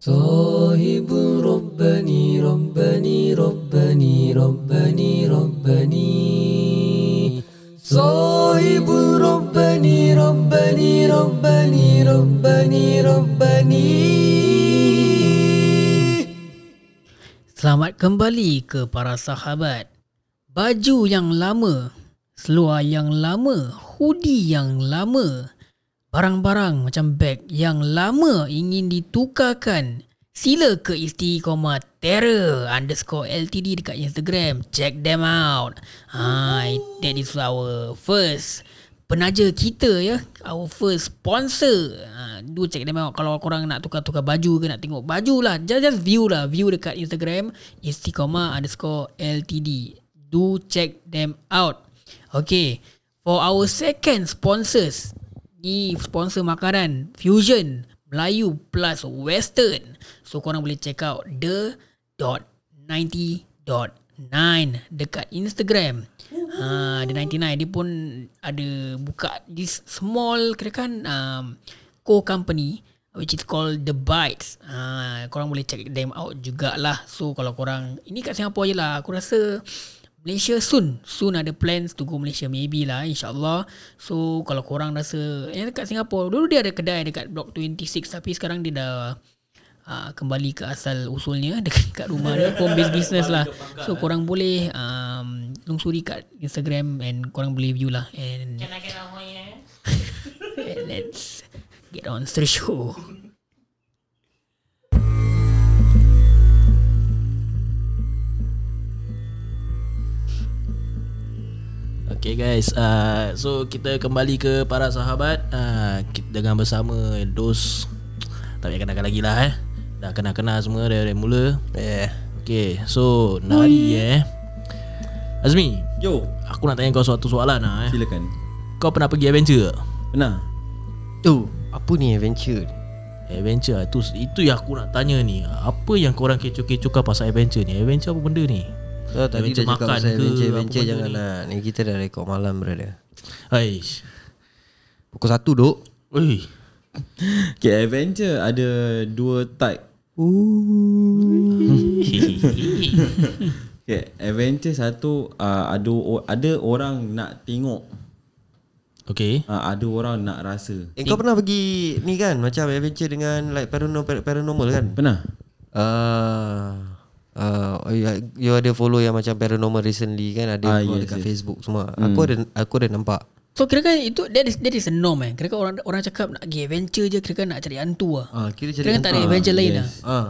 صاحب ربني ربني ربني ربني ربني صاحب ربني ربني ربني ربني ربني Selamat kembali ke para sahabat. Baju yang lama, seluar yang lama, hoodie yang lama, barang-barang macam beg yang lama ingin ditukarkan. Sila ke Istiqomah Terror underscore LTD dekat Instagram. Check them out. Ha, that is our first penaja kita ya. Our first sponsor. Ha, do check them out. Kalau korang nak tukar-tukar baju ke nak tengok baju lah. Just, just view lah. View dekat Instagram istiqomah underscore LTD do check them out. Okay for our second sponsors ni sponsor makanan fusion Melayu plus Western so korang boleh check out the dot 90 dot 9 dekat Instagram. Ha, ada 99 dia pun ada buka this small kira kan um, co company which is called The Bites. Ha, korang boleh check them out jugalah. So kalau korang ini kat Singapore je lah. Aku rasa Malaysia soon. Soon ada plans to go Malaysia. Maybe lah insyaAllah. So kalau korang rasa yang dekat Singapore dulu dia ada kedai dekat Block 26 tapi sekarang dia dah uh, kembali ke asal usulnya. Dekat rumah dia. Home based business lah. So korang boleh um, lungsuri kat Instagram and korang boleh view lah. And, Can I get and let's get on to the show Okay guys, uh, so kita kembali ke para sahabat uh, kita dengan bersama dos tak payah kenalkan lagi lah eh. Dah kenal-kenal semua dari, dari mula. Yeah. Okay, so nari eh. Azmi, Yo, aku nak tanya kau suatu soalan lah eh. silakan. Kau pernah pergi adventure tak? Benar. Tu, apa ni adventure? Adventure itu itu yang aku nak tanya ni. Apa yang korang kecoh-kecohkan pasal adventure ni? Adventure apa benda ni? Oh, tadi dah cakap makan pasal ke, adventure, apa adventure benda jangan ni? lah. Ni kita dah rekod malam brother. Aish. Pukul 1 duk. Oi. Okay, adventure ada dua type. Okay, adventure satu uh, ada ada orang nak tengok, okay. uh, ada orang nak rasa. Eh, kau pernah pergi ni kan macam adventure dengan like paranormal paranormal kan? Pernah? Ah. Uh, you, you ada follow yang macam paranormal recently kan ada Ah, yes, dekat yes. Facebook semua. Aku ada aku ada nampak. so kira kan itu that is, that is a norm eh kira kan orang orang cakap nak pergi adventure je kira kan nak cari hantu lah Ah, kira kira cari kan tak ada adventure lain lah Ah.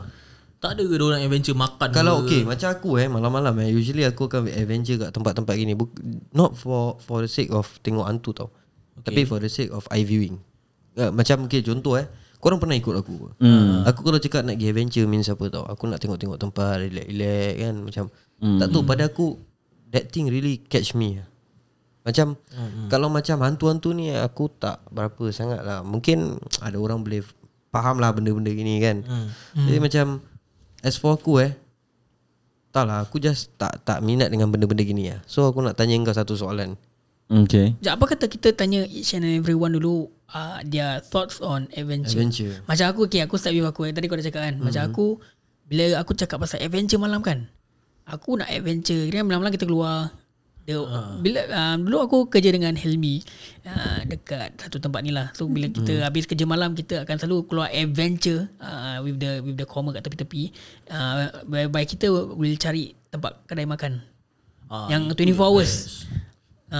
Tak ada ke orang adventure makan Kalau ke? okay macam aku eh malam-malam eh usually aku akan adventure kat tempat-tempat gini Buk- not for for the sake of tengok hantu tau. Okay. Tapi for the sake of eye viewing. Uh, macam okay contoh eh korang pernah ikut aku. Hmm. Aku kalau cakap nak pergi adventure means apa tau. Aku nak tengok-tengok tempat relax-relax kan macam hmm. tak tahu pada aku that thing really catch me. Macam hmm. kalau macam hantu-hantu ni aku tak berapa sangat lah. Mungkin ada orang boleh faham lah benda-benda gini kan. Hmm. Jadi macam as for aku eh tak lah aku just tak tak minat dengan benda-benda gini lah. So aku nak tanya kau satu soalan. Okay. Sekejap, apa kata kita tanya each and everyone dulu uh, their thoughts on adventure. Adventure. Macam aku okay, aku start with aku eh. Tadi kau dah cakap kan. Macam aku bila aku cakap pasal adventure malam kan. Aku nak adventure. Kira malam-malam kita keluar. Dia, bila uh, dulu aku kerja dengan Helmi uh, dekat satu tempat ni lah. So bila kita habis kerja malam kita akan selalu keluar adventure uh, with the with the comma kat tepi-tepi. Uh, whereby kita will cari tempat kedai makan. Ah, yang 24 hours.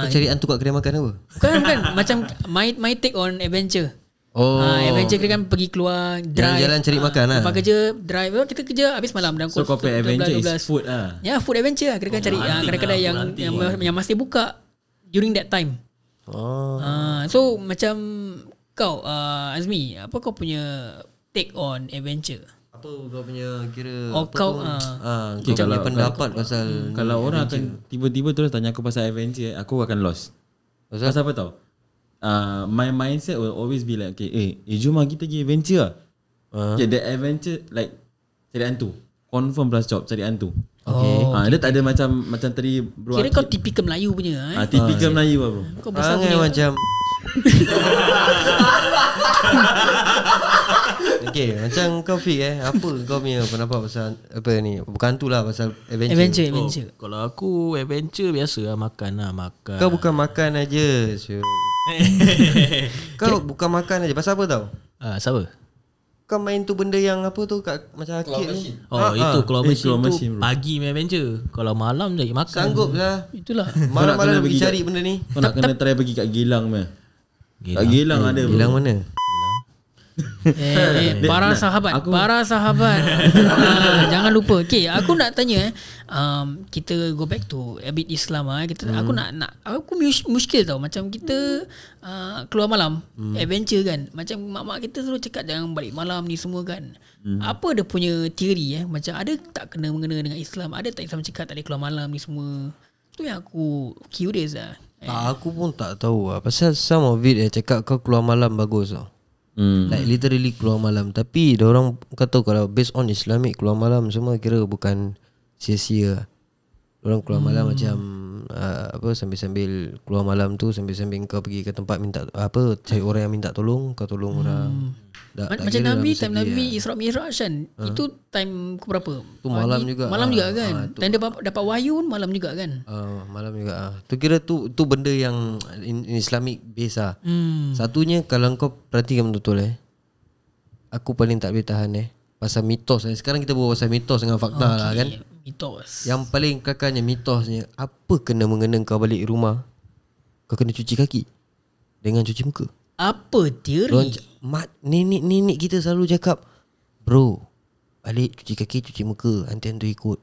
Kau cari hantu kat kedai makan apa? Bukan bukan macam my my take on adventure. Oh. Ah, adventure kira kan pergi keluar drive. Jalan-jalan cari makan lah. Lepas kerja drive. Oh, Kita kerja habis malam dalam So kau adventure is food lah. Ya, food adventure lah. Kira kan cari ah, hunting kedai-kedai lah, yang yang, hunting. yang masih buka during that time. Oh. Ah, so macam kau uh, Azmi, apa kau punya take on adventure? Apa kau punya kira Oh, apa kau, ah. ah, Okay, kau punya kalau- pendapat pasal Kalau orang akan tiba-tiba terus tanya aku pasal adventure, aku akan lost. Pasal? Pasal apa tau? Uh, my mindset will always be like, okay, eh, eh jom lah kita pergi adventure lah. Ah. Okay, the adventure like cari hantu. Confirm plus job cari hantu. Okay. Ha, dia tak ada macam macam tadi bro. Kira kau tipikal Melayu punya eh. Ah, tipikal Melayu lah bro. Kau besar punya macam Okay macam kau Fik eh Apa kau punya pendapat pasal Apa ni Bukan tu lah pasal adventure, Adventure, Oh, adventure. kalau aku adventure biasa lah makan lah makan. Kau bukan makan aja Syul. Kau bukan makan aja Pasal apa tau ah, siapa? Kau main tu benda yang apa tu kat, Macam arcade ni Oh Ah, itu ah. kalau Eh, machine claw tu bro. pagi main adventure. Kalau malam jadi makan. Sanggup lah Itulah. Malam-malam kena pergi cari benda ni Kau nak kena try pergi kat Gilang meh. Gilang. Kat Gilang ada bro. Bilang mana Eh, eh, para sahabat, para sahabat. ah, jangan lupa. Okay, aku nak tanya eh. Um, kita go back to a bit Islam ah. Kita aku nak nak aku mus, muskil tau macam kita uh, keluar malam, adventure kan. Macam mak-mak kita selalu cakap jangan balik malam ni semua kan. Apa dia punya teori eh? Macam ada tak kena mengena dengan Islam? Ada tak Islam cakap tak boleh keluar malam ni semua? Tu yang aku curious lah. Eh, Aku pun tak tahu lah Pasal some of it eh Cakap kau keluar malam bagus tau Hmm. Like literally keluar malam. Tapi orang kata kalau based on Islamic Keluar malam semua kira bukan sia-sia. Orang keluar malam macam uh, apa Sambil-sambil keluar malam tu Sambil-sambil kau pergi ke tempat minta Apa Cari orang yang minta tolong Kau tolong orang tak, Ma- tak macam Nabi time segi, Nabi ah. Isra Mi'raj kan. Itu time ke berapa? Tu malam juga. Malam Ah, juga kan. ah, time dia dapat, dapat wahyu pun malam juga kan. Ah, malam juga ah. Tu kira tu tu benda yang in, in Islamic base ah. Hmm. Satunya kalau kau perhatikan betul-betul eh. Aku paling tak boleh tahan eh. Pasal mitos eh. Sekarang kita berbual pasal mitos dengan fakta okay. lah kan. Mitos. Yang paling kekalnya mitosnya apa kena mengena kau balik rumah kau kena cuci kaki dengan cuci muka. Apa teori? c- mat nenek-nenek kita selalu cakap, "Bro, balik cuci kaki, cuci muka, nanti hantu ikut."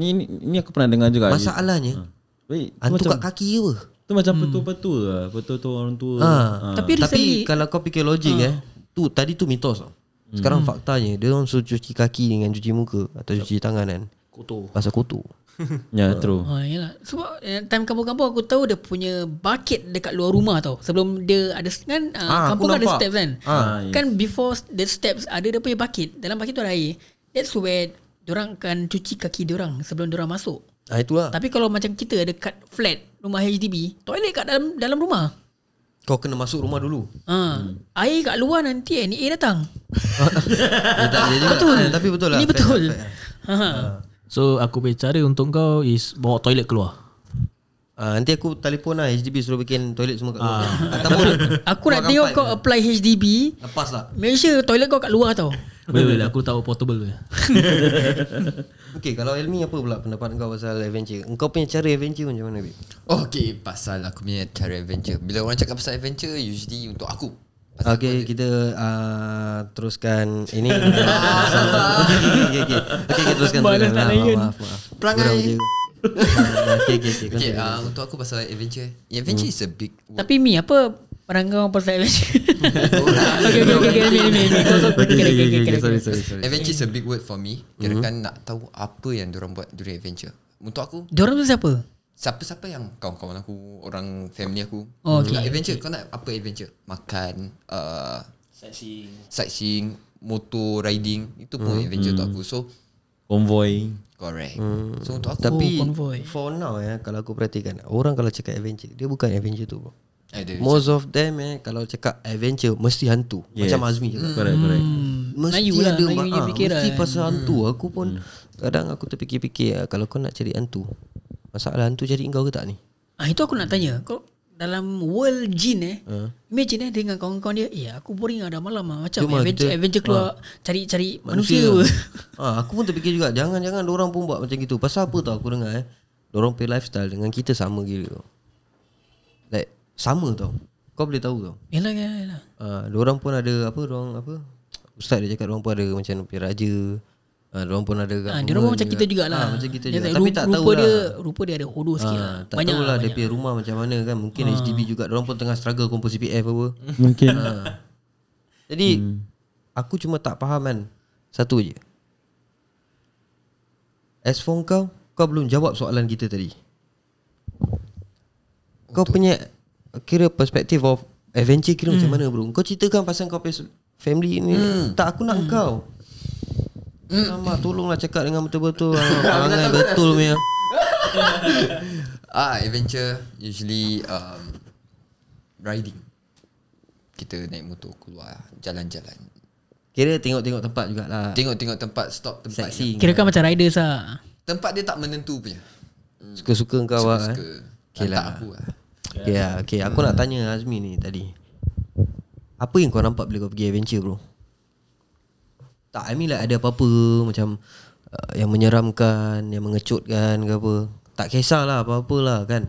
Ni, ni ni aku pernah dengar juga. Masalahnya, Wait, tu hantu macam kat kaki ke apa? tu macam betul-betul lah. Betul-betul orang tua. Ha. Tapi Tapi recently kalau kau fikir logik eh, tu tadi tu mitos tau. Sekarang faktanya dia orang suruh cuci kaki dengan cuci muka atau cuci tangan kan. Kotor. Pasal kotor. Ya, true. Ha, yalah. Sebab eh, time kampung-kampung aku tahu dia punya bucket dekat luar rumah tau. Sebelum dia ada kan uh, Ah, aku kampung kan ada steps kan. Ah, Kan before the steps ada dia punya bucket. Dalam bucket tu ada air. That's where orang akan cuci kaki orang sebelum orang masuk. Ah itulah. Tapi kalau macam kita dekat flat rumah HDB, toilet kat dalam dalam rumah. Kau kena masuk rumah dulu. Ha, air kat luar nanti NEA datang. Eh, tak. Betul. Eh, tapi betul lah. Ini betul. Fact. Ha. So aku punya cara untuk kau is bawa toilet keluar. Ah, nanti aku telefon lah HDB suruh bikin toilet semua kat luar. Ataupun Aku nak tengok kau apply HDB. lepas lah. Make sure toilet kau kat luar tau. Boleh boleh aku tahu portable tu. Okay, kalau Elmi apa pula pendapat kau pasal adventure? Kau punya cara adventure macam mana, Bib? Okay pasal aku punya cara adventure Bila orang cakap pasal adventure Usually untuk aku Okay, kita uh, teruskan ini. okay, okay, okay, okay. Kita teruskan. Balas tak Ah, layan. Maaf, maaf. Perangai. Ah, Okay, okay, okay. Okay uh, untuk aku pasal adventure Adventure is a big Tapi Mi apa pandangan kau pasal adventure? okay, okay, okay, okay, Mi, Mi, Mi. Kau- kau- kau- Okay, kira, okay, kira, okay, kira, okay, sorry, kira. sorry, sorry. Adventure is a big word for me Kirakan nak tahu apa yang diorang buat during adventure Untuk aku Diorang tu siapa? Siapa-siapa yang kawan-kawan aku Orang family aku Oh, okay. Nak adventure Kau nak apa adventure Makan uh, Sightseeing. Sightseeing Motor riding Itu pun adventure untuk aku So Convoy. correct So untuk aku Tapi Oh, convoy. for now ya kalau aku perhatikan orang kalau cakap adventure dia bukan adventure tu bro. ada Most of them eh kalau cakap adventure mesti hantu. Yes. Macam Azmi cakap. Correct, correct. Hmm, Mesti Melayu lah, ada Melayu ma- fikiran. Mesti pasal hantu Aku pun Kadang aku terfikir-fikir ah, Kalau kau nak cari hantu Masalah hantu cari kau ke tak ni Ah itu aku nak tanya. Kau dalam world jin eh. Ha. Imagine eh dengan kawan-kawan dia, eh aku boring lah dah malam lah. Macam Jom lah adventure, kita- adventure keluar cari-cari manusia. ha, Aku pun terfikir juga Jangan-jangan orang pun buat macam gitu Pasal apa tau aku dengar eh Orang pay lifestyle Dengan kita sama gila tau Like Sama tau Kau boleh tahu tau Yalah, yalah, yalah. Ah, uh, orang pun ada apa orang apa ustaz dia cakap orang pun ada macam punya raja. Ah, orang pun ada Ah, dia orang macam kita jugalah. Ah, macam kita Dia juga. tak- Tapi tak tahu rupa lah. dia rupa dia ada hodoh sikit lah. Ah, tak Banyak tahu lah dia banyak. punya rumah macam mana kan. Mungkin HDB juga. Orang pun tengah struggle kumpul CPF apa. Mungkin. Ah. Jadi aku cuma tak faham kan. Satu je. As for kau, kau belum jawab soalan kita tadi. Kau punya kira perspektif of adventure kira macam mana bro? Kau ceritakan pasal kau punya family ni. Tak aku nak kau. Alamak, tolonglah cakap dengan betul-betul ah, Perangai betul punya Ah, adventure usually um, riding. Kita naik motor keluar jalan-jalan. Kira tengok-tengok tempat jugalah Tengok-tengok tempat Stop tempat Seksi Kira kan macam riders lah Tempat dia tak menentu punya Suka-suka kau lah eh. Suka Okay Lantak lah. aku lah Okay, lah. okay aku nak tanya Azmi ni tadi Apa yang kau nampak bila kau pergi adventure bro? Tak, I mean like ada apa-apa macam uh, Yang menyeramkan, yang mengecutkan ke apa. Tak kisahlah apa-apa lah kan?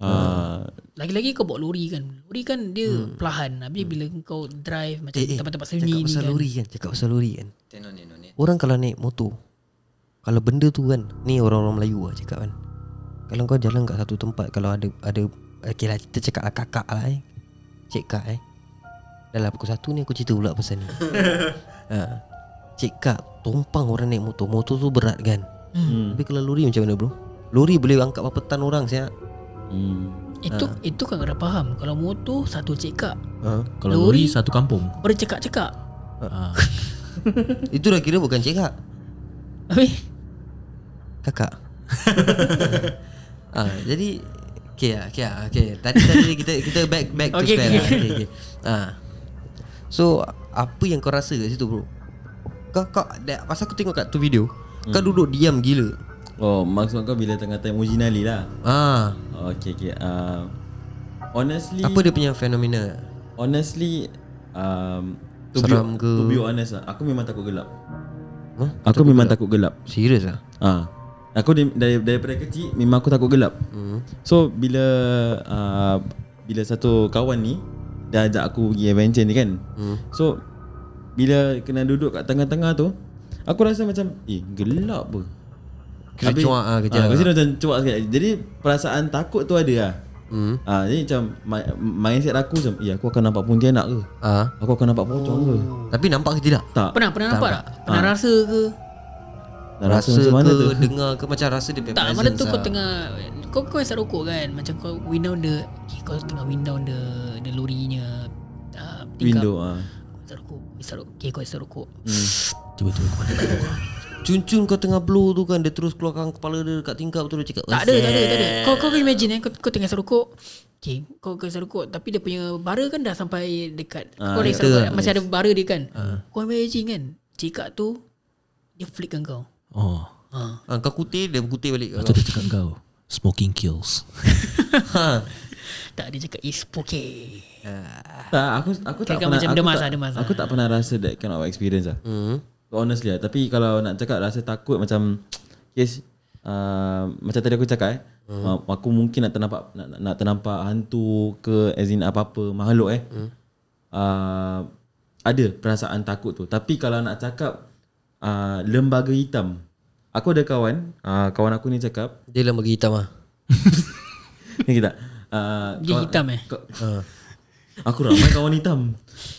Ah, Lagi-lagi kau bawa lori kan. Lori kan dia perlahan. Habis bila kau drive Macam Eh, eh, tempat-tempat cakap sunyi ni pasal kan. lori kan Cakap pasal lori kan. Non Orang kalau naik motor Kalau benda tu kan Ni orang-orang Melayu lah cakap kan. Kalau kau jalan kat satu tempat Kalau ada ada Okay lah kita cakap lah kakak lah eh. Cik kak eh. Dalam pukul satu ni aku cerita pula pasal ni ha. Cik kak Tumpang orang naik motor Motor tu berat kan hmm. Tapi kalau lori macam mana bro Lori boleh angkat berapa tan orang saya Hmm. Itu Ah. itu kan kena faham Kalau motor satu cekak ha. Kalau Lori- lori satu kampung. Bercekak-cekak Ah. Itu dah kira bukan cik kak Habis Kakak ah, Jadi Okay lah okay, lah, okay. Tadi tadi kita kita back back to Okay, square okay. lah okay, okay. Ah. So Apa yang kau rasa kat situ bro? Kau, kau that, Pasal aku tengok kat tu video hmm. Kau duduk diam gila. Oh maksud kau bila tengah time uji nali lah? Ah, Okay okay uh, Honestly Apa dia punya fenomena? Honestly um, to Seram be, ke? To be honest lah Aku memang takut gelap. Huh? Aku memang takut gelap. Serius lah Ah, Aku dari, daripada kecil Memang aku takut gelap. Hmm. So bila uh, Bila satu kawan ni Dah ajak aku pergi adventure ni kan Hmm. So Bila kena duduk kat tengah-tengah tu Aku rasa macam Eh gelap apa Kira cuak lah kejap ah, lah. Kejap macam cuak sikit Jadi perasaan takut tu ada lah hmm. ah, Jadi macam mi- Mindset aku macam Eh aku akan nampak pontianak ke ah. Aku akan nampak pocong ke Tapi nampak ke tidak Tak Pernah pernah nampak tak? Pernah rasa ke? Dah Rasa, rasa, macam mana ke tu? Dengar ke Macam rasa dia Tak, mana tu kau lah. tengah Kau kau isap rokok kan? Macam kau wind down the okay, Kau tengah wind down the The lorinya uh, tingkap. Window ah. Isap rokok Isap rokok Okay kau isap rokok. Tiba-tiba kau Cun-cun kau tengah blow tu kan Dia terus keluarkan kepala dia Dekat tingkap tu Dia cakap Tak ada tak ada tak ada. Kau kau kau imagine eh Kau, kau tengah isap rokok. Okay Kau kau isap rokok Tapi dia punya bara kan dah sampai dekat Ah, Kau dah betul. rokok Masih ada bara dia kan. Kau imagine kan Cekak tu Dia flickkan kau Oh ha. ha, Kau kutip Dia kutip balik Lepas tu dia cakap kau Smoking kills ha. Tak dia cakap It's okay Tak aku aku tak pernah macam aku demas tak, lah, demas Aku tak pernah rasa that kind of experience lah hmm. Honestly lah Tapi kalau nak cakap rasa takut macam Yes uh, Macam tadi aku cakap eh hmm. Aku mungkin nak ternampak nak, nak ternampak hantu ke As in apa-apa makhluk eh hmm. uh, Ada perasaan takut tu Tapi kalau nak cakap uh, Lembaga hitam. Aku ada kawan uh, Kawan aku ni cakap. Dia bagi hitam lah Ni kita. Uh, Dia hitam eh? ka- Aku ramai kawan hitam.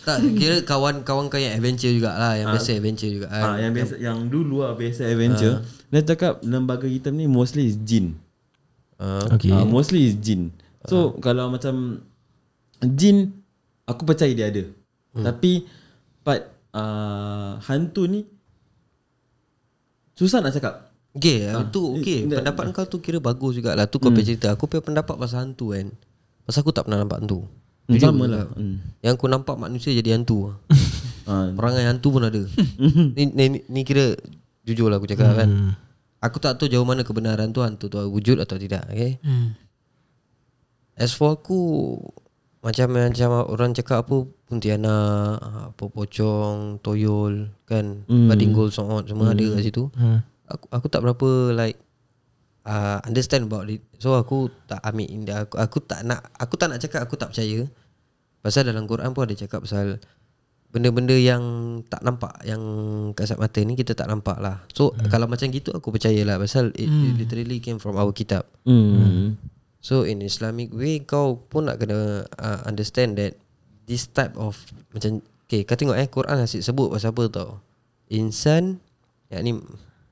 Tak kira kawan-kawan kau yang adventure jugalah Yang biasa adventure juga Ah, yang biasa yang dulu lah biasa adventure. Dia cakap lembaga hitam ni mostly is jin. Ah. Okay. Ah, mostly is jin. So kalau macam jin aku percaya dia ada. Tapi part uh, hantu ni susah nak cakap. Okay tu okay eh, Pendapat kau tu kira bagus jugalah. Tu kau punya cerita. Aku punya pendapat pasal hantu kan. Pasal aku tak pernah nampak hantu. Hmm, sama lah. Hmm. Yang aku nampak manusia jadi hantu. Ah, Perangai hantu pun ada. Ni, ni, ni, kira Jujur lah aku cakap kan. Aku tak tahu jauh mana kebenaran tu Hantu tu wujud atau tidak okay? hmm. As for aku Macam macam orang cakap apa Puntianak Apa pocong Toyol Kan? Hmm. Badinggul so on Semua ada kat situ. Hmm. aku, aku tak berapa like uh, Understand about it. So aku tak ambil indah aku, aku tak nak Aku tak nak cakap aku tak percaya. Pasal dalam Quran pun ada cakap pasal Benda-benda yang tak nampak Yang kasat mata ni kita tak nampak lah. So hmm. kalau macam gitu aku percaya lah. Pasal it, it literally came from our kitab. Hmm. So in Islamic way kau pun nak kena uh, understand that this type of macam okay kau tengok eh Quran asyik sebut pasal apa tau. Insan yakni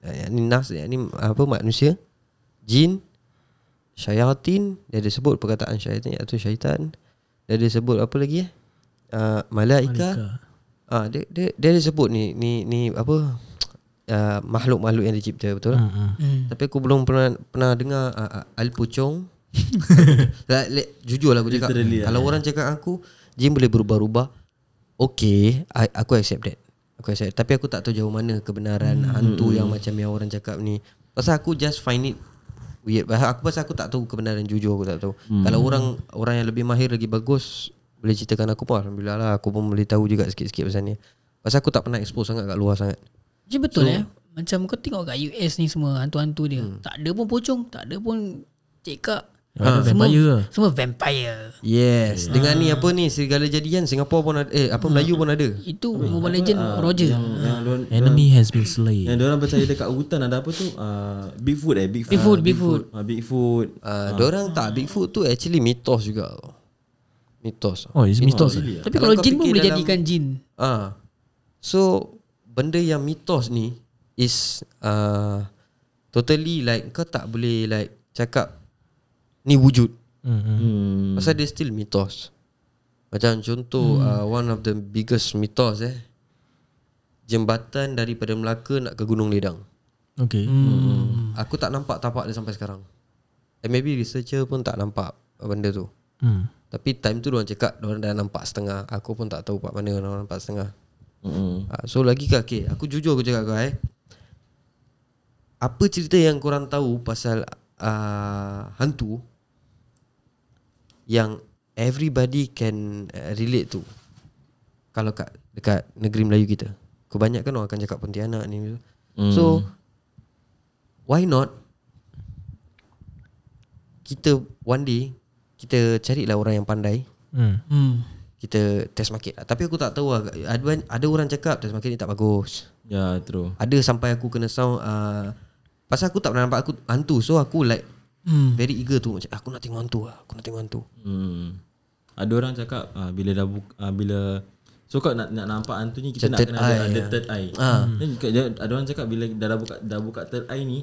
yakni nafs yakni apa manusia, jin, syaitan, dia ada sebut perkataan syaitan iaitu syaitan. Dia ada sebut apa lagi eh? Uh, malaika. Ah dia, dia dia ada sebut ni ni ni apa uh, makhluk-makhluk yang dicipta betul? Hmm. Hmm. Tapi aku belum pernah pernah dengar uh, uh, al pucung. Like, like, jujur lah aku cakap. Literally, Kalau orang cakap aku jin boleh berubah-ubah. Okay I, Aku accept that. Aku accept. Tapi aku tak tahu jauh mana Kebenaran hmm. hantu yang macam Yang orang cakap ni. Pasal aku just find it Weird. Pasal aku pasal aku tak tahu Kebenaran jujur Aku tak tahu. Hmm. Kalau orang Orang yang lebih mahir Lagi bagus Boleh ceritakan aku pun. Alhamdulillah lah Aku pun boleh tahu juga Sikit-sikit pasal ni. Pasal aku tak pernah expose sangat Kat luar sangat. Macam betul so, eh. Macam kau tengok kat US ni semua Hantu-hantu dia. Hmm. Tak ada pun pocong Tak ada pun cekak Ada semua, vampire lah. Semua vampire Yes Dengan ni apa ni Serigala jadian Singapura pun ada Eh apa Melayu pun ada Itu Mobile Legend Roger Yang, yang, diorang- Enemy has been slain. yang diorang percaya dekat hutan ada apa tu? Uh, Bigfoot eh? Bigfoot. Bigfoot, Bigfoot. Uh, Bigfoot. uh, Diorang tak Bigfoot tu actually mitos juga. Mitos Oh, it's mitos. really? Tapi Kalau kalau jin pun boleh dalam- jadikan jin Ah, So Benda yang mitos ni Is uh, Totally like Kau tak boleh like Cakap Ni wujud Hmm. hmm. Pasal dia still mitos Macam contoh uh, One of the biggest mitos eh Jembatan daripada Melaka Nak ke Gunung Ledang Okay. Hmm. Aku tak nampak tapak dia sampai sekarang And maybe researcher pun tak nampak Benda tu Hmm. Tapi time tu orang cakap Diorang dah nampak setengah Aku pun tak tahu Pak mana orang nampak setengah Hmm. ha, So lagi ke okay, Aku jujur aku cakap kau eh Apa cerita yang korang tahu Pasal uh, Hantu Yang Everybody can uh, Relate to Kalau kat Dekat negeri Melayu kita Kebanyakan orang akan cakap Pontianak ni Hmm. So Why not Kita One day Kita carilah orang yang pandai Hmm. hmm. kita test market lah. Tapi aku tak tahu lah ada, ada orang cakap test market ni tak bagus Ya, true. Ada sampai aku kena sound uh, Pasal aku tak pernah nampak aku hantu So aku like Hmm. Very eager tu Macam aku nak tengok hantu lah Aku nak tengok hantu Hmm. Ada orang cakap uh, bila dah buka, uh, bila so kau nak nak nampak hantu ni kita Macam nak kena ada, eye, ada ya. third eye. Ah. Then kat- dia- ada orang cakap bila dah, dah buka dah buka third eye ni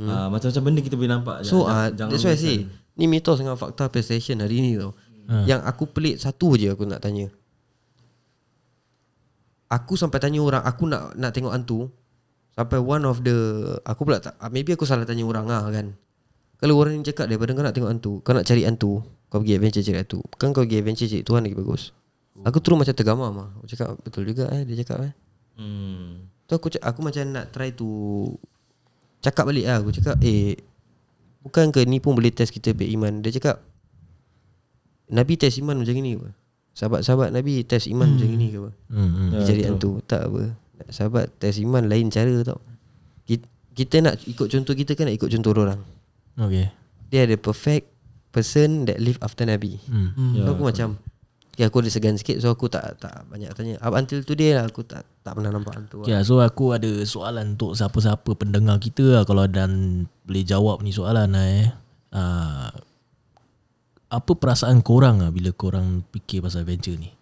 hmm. uh, macam-macam benda kita boleh nampak. So Jangan- uh, jangan that's why I say Ni mitos dengan fakta PlayStation hari ni tau Yang aku pelik satu je aku nak tanya Aku sampai tanya orang Aku nak nak tengok hantu Sampai one of the Aku pula tak Maybe aku salah tanya orang lah kan Kalau orang ni cakap Daripada kau nak tengok hantu Kau nak cari hantu Kau pergi adventure cari hantu Kan kau pergi adventure cari Tuhan lagi bagus Aku terus macam tergamam lah Aku cakap betul juga eh Dia cakap eh Hmm. Tu aku aku macam nak try to cakap balik lah. Aku cakap eh bukan ke ni pun boleh test kita beriman. Dia cakap Nabi test iman macam ni apa? Sahabat-sahabat Nabi test iman hmm. macam ni ke apa? Hmm. hmm. Dia cari hantu tak apa. Sahabat test iman lain cara tau. Kita, kita nak ikut contoh kita kan nak ikut contoh orang. Okay. Dia ada perfect person that live after Nabi. Hmm. Hmm. So aku macam Ya aku ada segan sikit So aku tak tak banyak tanya Up until today lah Aku tak tak pernah nampak hantu Okay, lah. so aku ada soalan untuk siapa-siapa pendengar kita lah kalau dan boleh jawab ni soalan lah eh. Uh, apa perasaan korang lah bila korang fikir pasal adventure ni?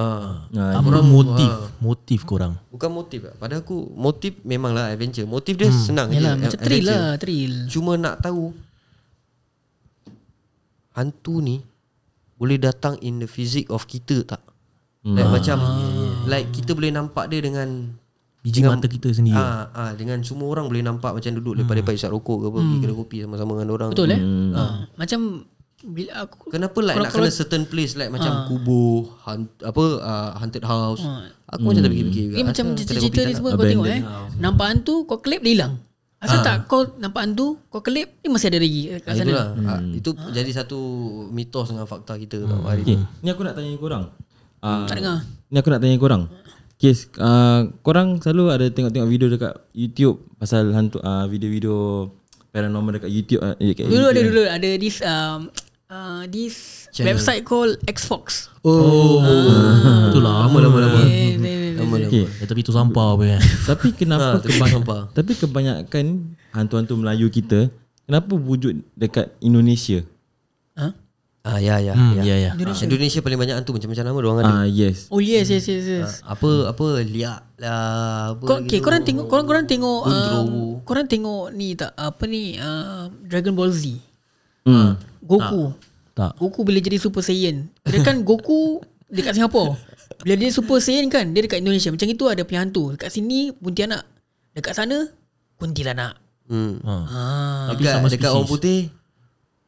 Ah. Ah, Apa motif motif korang? Bukan motif lah Pada aku Motif memanglah adventure Motif dia hmm. senang Yalah je, macam thrill lah Thrill Cuma nak tahu Hantu ni Boleh datang in the physique of kita tak hmm. Like macam Like kita boleh nampak dia dengan Biji mata kita sendiri. ah, ah, Dengan semua orang boleh nampak Macam duduk lepas-lepas isap rokok ke apa Pergi kedai kopi sama-sama dengan orang Betul eh ha. Macam Bila aku Kenapa like Kalau- nak kalau- kena certain place Like macam kubur hunt, Apa uh, Haunted house. Aku macam tak fikir-fikir juga. Ni macam cerita ni semua kau tengok eh. Nampak hantu Kau klip dia hilang. Asal tak kau nampak hantu Kau klip Dia masih ada lagi kat Ah, sana. itulah. Ah, Itu jadi satu mitos dengan fakta kita tau hari Okay, ni. ni aku nak tanya korang. Uh, Tak dengar. Ni aku nak tanya korang. Kes, uh, korang selalu ada tengok-tengok video dekat YouTube pasal hantu uh, video-video paranormal dekat YouTube. Uh, dekat Dulu YouTube ada kan? dulu Ada this um, uh, This website called Xfox Oh. tu lah. Lama lama lama. eh, eh, eh. Okay. Eh, tapi tu sampah apa kan. Tapi kenapa Ah, tapi kebany- sampah. Tapi kebanyakan hantu-hantu Melayu kita kenapa wujud dekat Indonesia? Ha? Ah ya ya. Hmm, ya ya. ya. Indonesia. Indonesia paling banyak hantu macam-macam nama orang ada. Ah uh, yes. Oh yes yes yes, yes. Apa apa liak lah apa Kau, okay, tu. korang tengok korang korang tengok um, korang tengok ni tak apa ni uh, Dragon Ball Z. Hmm. Goku. Tak. Goku bila jadi Super Saiyan. Kira kan Goku dekat Singapura. Bila dia Super Saiyan kan dia dekat Indonesia. Macam itu ada punya hantu. Dekat sini Pontianak. Dekat sana Kuntilanak. Hmm. Ha. Ah, Tapi Dekat, sama dekat orang putih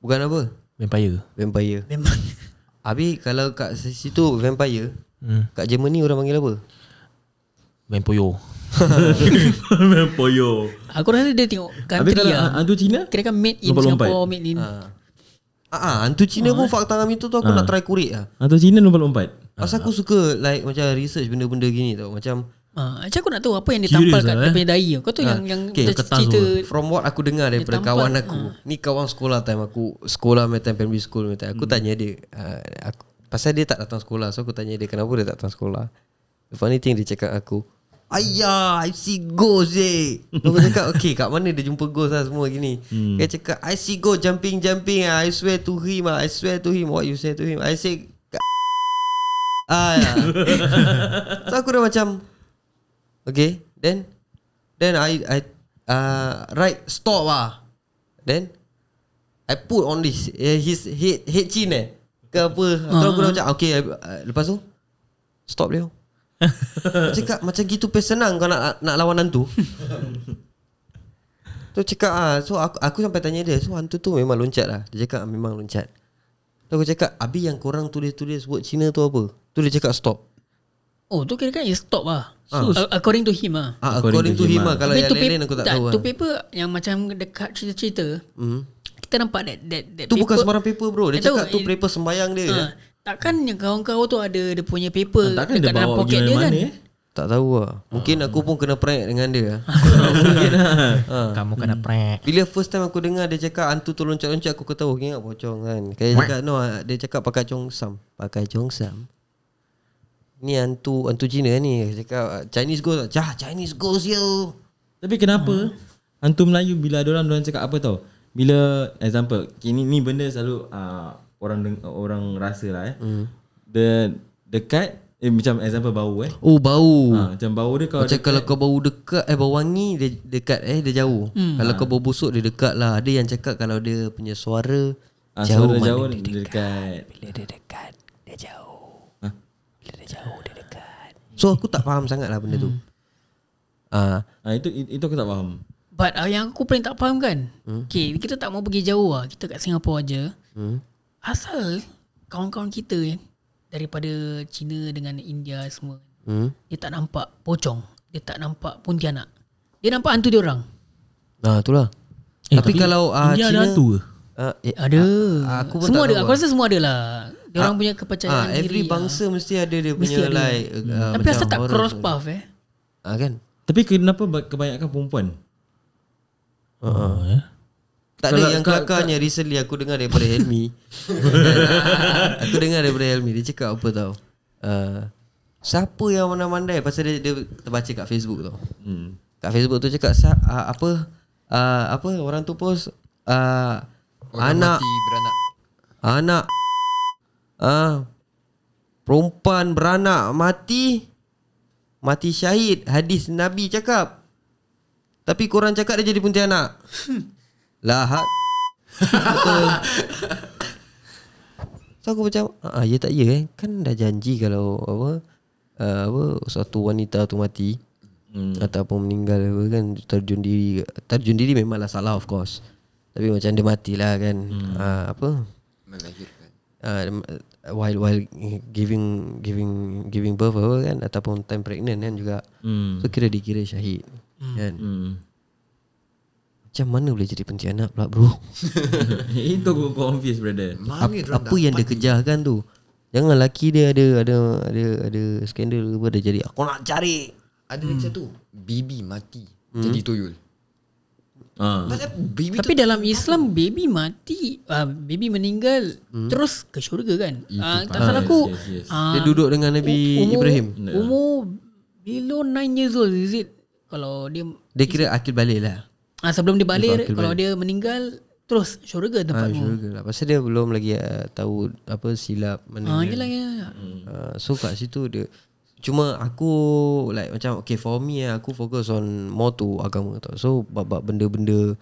bukan apa? Vampire. Vampire. memang Habis kalau kat situ vampire Hmm. Kat Germany orang panggil apa? Main poyo. Poyo. Aku rasa dia tengok Habis country kalau lah. hantu Cina? Kira kan made in Lompat-lompat. Singapore, made in. Ah, ah hantu Cina pun fakta kami tu tu aku nak try kurik lah. Hantu Cina lompat-lompat. Pasal aku suka like macam research benda-benda gini tau. Macam Ah, macam aku nak tahu apa yang dia Serious tampal kat lah, dia eh? punya dai. Kau tahu yang yang okay, dia kertas cerita from what aku dengar daripada tampal, kawan aku. Ni kawan sekolah time aku sekolah my time primary school my time. Aku tanya dia uh, aku pasal dia tak datang sekolah. So aku tanya dia kenapa dia tak datang sekolah. The funny thing dia cakap aku Ayah, I see ghost je. Aku cakap, okay, kat mana dia jumpa ghost lah semua gini. Hmm. Dia cakap, I see ghost jumping, jumping. ah. I swear to him. ah. I swear to him. What you say to him? I say, ah, ya. so aku dah macam, okay, then, then I, I, uh, right, stop ah. Then, I put on this, uh, his head, head chin eh. Ke apa. Terus aku dah macam, okay, uh, lepas tu, stop dia. Dia cakap macam gitu pun senang kau nak nak lawan hantu. tu cakap ah, so aku, aku sampai tanya dia, so hantu tu memang loncat lah. Dia cakap "Ah, memang loncat. Tu aku cakap, abi yang korang tulis-tulis word Cina tu apa? Tu dia cakap stop. Oh tu kira kan you stop lah so, According to him lah Ah, according, to him lah. Kalau Habis yang tu lain-lain aku tak tak, tahu Tu lah. paper yang macam dekat cerita-cerita Hmm. Kita nampak that, that, that Tu bukan paper- sembarang paper bro. Dia tahu, cakap tu paper sembayang dia. Ah, Takkan yang kawan-kawan tu ada dia punya paper Takkan dekat dia dalam bawa poket pergi dia mana kan eh? Tak tahu lah. Mungkin aku pun kena prank dengan dia. lah. Kamu kena prank. Bila first time aku dengar dia cakap hantu tu loncat-loncat aku ketawa ingat pocong kan. Kayak dia cakap no dia cakap pakai chongsam. Pakai chongsam. Ni hantu hantu Cina ni dia cakap Chinese ghost. Jah Chinese ghost yo. Tapi kenapa hantu Melayu bila ada orang orang cakap apa tau? Bila example, ini ni benda selalu uh, orang deng- orang rasa lah eh. Mm. The dekat eh macam example bau eh. Oh bau. Ha, macam bau dia kalau Macam kalau kau bau dekat eh bau wangi dia dekat eh dia jauh. Hmm. Kalau kau bau busuk dia dekat lah. Ada yang cakap kalau dia punya suara ah, jauh suara mana jauh dia dia dekat. Bila dia dekat Dia jauh Bila dia jauh dia dekat So aku tak faham sangat lah benda tu Ah, Ah itu itu aku tak faham. But uh, yang aku paling tak faham kan hmm? Okay kita tak mau pergi jauh lah Kita kat Singapore aja hmm? Asal kawan-kawan kita eh, Daripada China dengan India semua Hmm? Dia tak nampak pocong Dia tak nampak pontianak Dia nampak hantu dia orang Nah itulah Eh, Tapi, tapi kalau uh, India Cina ada hantu ke? uh, eh, Ada ah, aku pun Semua tak ada tahu Aku rasa semua ada lah Dia orang punya ah, kepercayaan diri Every lah. bangsa mesti ada dia punya ada. like uh, Tapi asal tak cross path eh ah, kan Tapi kenapa ba- kebanyakan perempuan? Oh, ya. Tak ada Kalau- yang kalau- kelakarnya recently aku dengar daripada Helmi. aku dengar daripada Helmi dia cakap apa tau. Uh, siapa yang mandai-mandai pasal dia, dia terbaca kat Facebook tau. Hmm. Kat Facebook tu cakap uh, apa uh, apa orang tu post uh, Orang anak mati beranak anak ah uh, perempuan beranak mati mati syahid hadis Nabi cakap. Tapi korang cakap dia jadi pontianak. Lahat. Betul. So aku macam ah ya tak ya eh. Kan dah janji kalau apa uh, apa suatu wanita tu mati hmm. ataupun meninggal apa kan terjun diri terjun diri memanglah salah of course. Tapi macam dia matilah kan. Hmm. Uh, apa Melahirkan uh, while while giving giving giving birth apa kan ataupun time pregnant kan juga. Hmm. So kira dikira syahid. Kan. Hmm. Macam mana boleh jadi pontianak pula bro? itu aku confused brother. Apa, apa yang dia kejarkan tu? Jangan laki dia ada ada ada ada skandal ke apa dia jadi aku nak cari. Ada hmm. satu Bibi mati Jadi tuyul baby Tapi dalam Islam baby mati, uh, baby meninggal Hmm. terus ke syurga kan? Uh, tak Ah, salah aku. yes, yes, yes. ah, Dia duduk dengan Nabi umur, Ibrahim. Umur below 9 years old is it? Kalau dia Dia kira akil balik lah. Ah, sebelum dia balik akil kalau dia meninggal terus syurga Ah, tempatmu. syurga lah. Pasal dia belum lagi uh, tahu apa silap mana. Ah, kan. yelah, yelah. Uh, so kat situ dia Cuma aku like macam okay for me eh, aku fokus on more to agama tau. So bab-bab benda-benda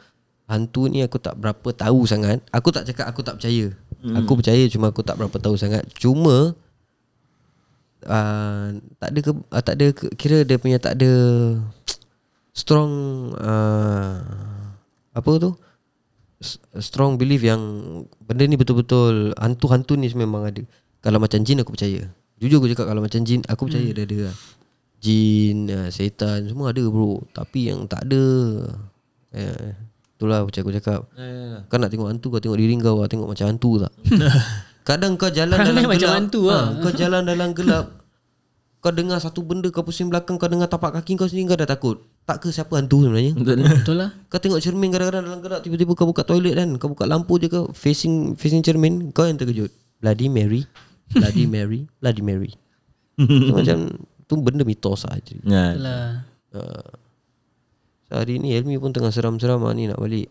hantu ni aku tak berapa tahu sangat. Aku tak cakap aku tak percaya. Mm. Aku percaya cuma aku tak berapa tahu sangat. Cuma uh, tak ada ke, uh, tak ada ke, kira dia punya tak ada strong uh, apa tu? Strong belief yang benda ni betul-betul hantu-hantu ni memang ada. Kalau macam jin aku percaya. Jujur aku cakap kalau macam jin Aku percaya dia ada lah. Jin uh, Setan Semua ada bro Tapi yang tak ada eh, Itulah macam aku cakap Kau nak tengok hantu Kau tengok diri kau. Tengok macam hantu tak Kadang kau jalan Perangai dalam macam gelap hantu ha, lah. Kau jalan dalam gelap Kau dengar satu benda Kau pusing belakang Kau dengar tapak kaki kau sendiri Kau dah takut Tak ke siapa hantu sebenarnya? Betul. Lah. Kau tengok cermin kadang-kadang dalam gelap Tiba-tiba kau buka toilet kan Kau buka lampu je kau Facing facing cermin Kau yang terkejut. Bloody Mary Bloody Mary Bloody Mary. Itu Macam Tu benda mitos lah actually. Ya. Betul lah. Uh, so hari ni Elmi pun tengah seram-seram lah ni nak balik.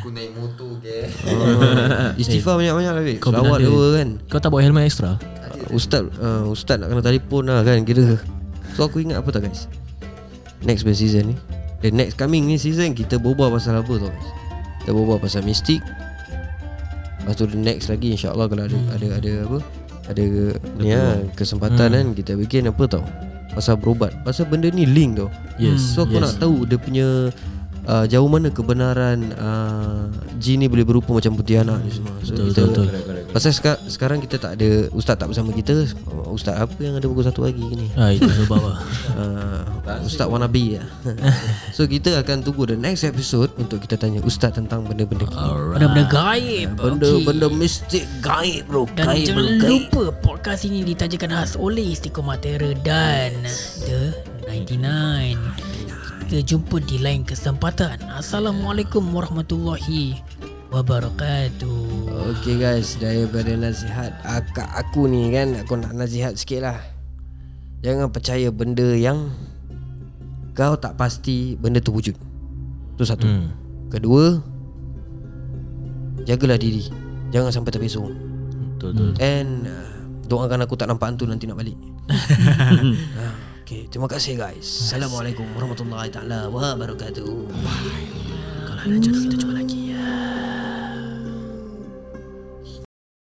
Aku naik motor ke? Uh, Istighfar banyak-banyak lah Kau Selawat dua kan. Kau tak bawa helmet extra uh, Ustaz uh, Ustaz nak kena telefon lah kan Kira. So aku ingat apa tau guys Next best season ni. The next coming ni season Kita berbual pasal apa tau Kita berbual pasal mistik. Lepas tu the next lagi InsyaAllah kalau ada Ada ada apa Ada ni lah Kesempatan kan Kita bikin apa tau. Pasal berubat. Pasal benda ni link tau. Yes, So aku yes. nak tahu Dia punya uh, Jauh mana kebenaran uh, Jin ni boleh berupa macam putih anak ni semua. So Betul, kita betul, betul. Pasal seka, sekarang kita tak ada Ustaz tak bersama kita uh, Ustaz apa yang ada pukul satu pagi ni? Ah itu sebab lah uh, Ustaz wannabe lah So kita akan tunggu the next episode Untuk kita tanya Ustaz tentang benda-benda gini. Benda-benda gaib. Benda-benda mistik gaib bro. Dan Gaib bro jangan gaib. lupa podcast ini ditajakan khas oleh Istiqomah Terror dan The 99. Kita jumpa di lain kesempatan. Assalamualaikum warahmatullahi wabarakatuh. Okay guys. Daripada nasihat Akak aku ni kan Aku nak nasihat sikit lah. Jangan percaya benda yang Kau tak pasti Benda tu wujud. Itu satu. Hmm. Kedua Jagalah diri. Jangan sampai terpesong. Betul betul. And uh, Doakan aku tak nampak hantu Nanti nak balik. Ah, Okay Terima kasih guys. Assalamualaikum warahmatullahi taala wabarakatuh. Kalau ada jodoh kita cuba lagi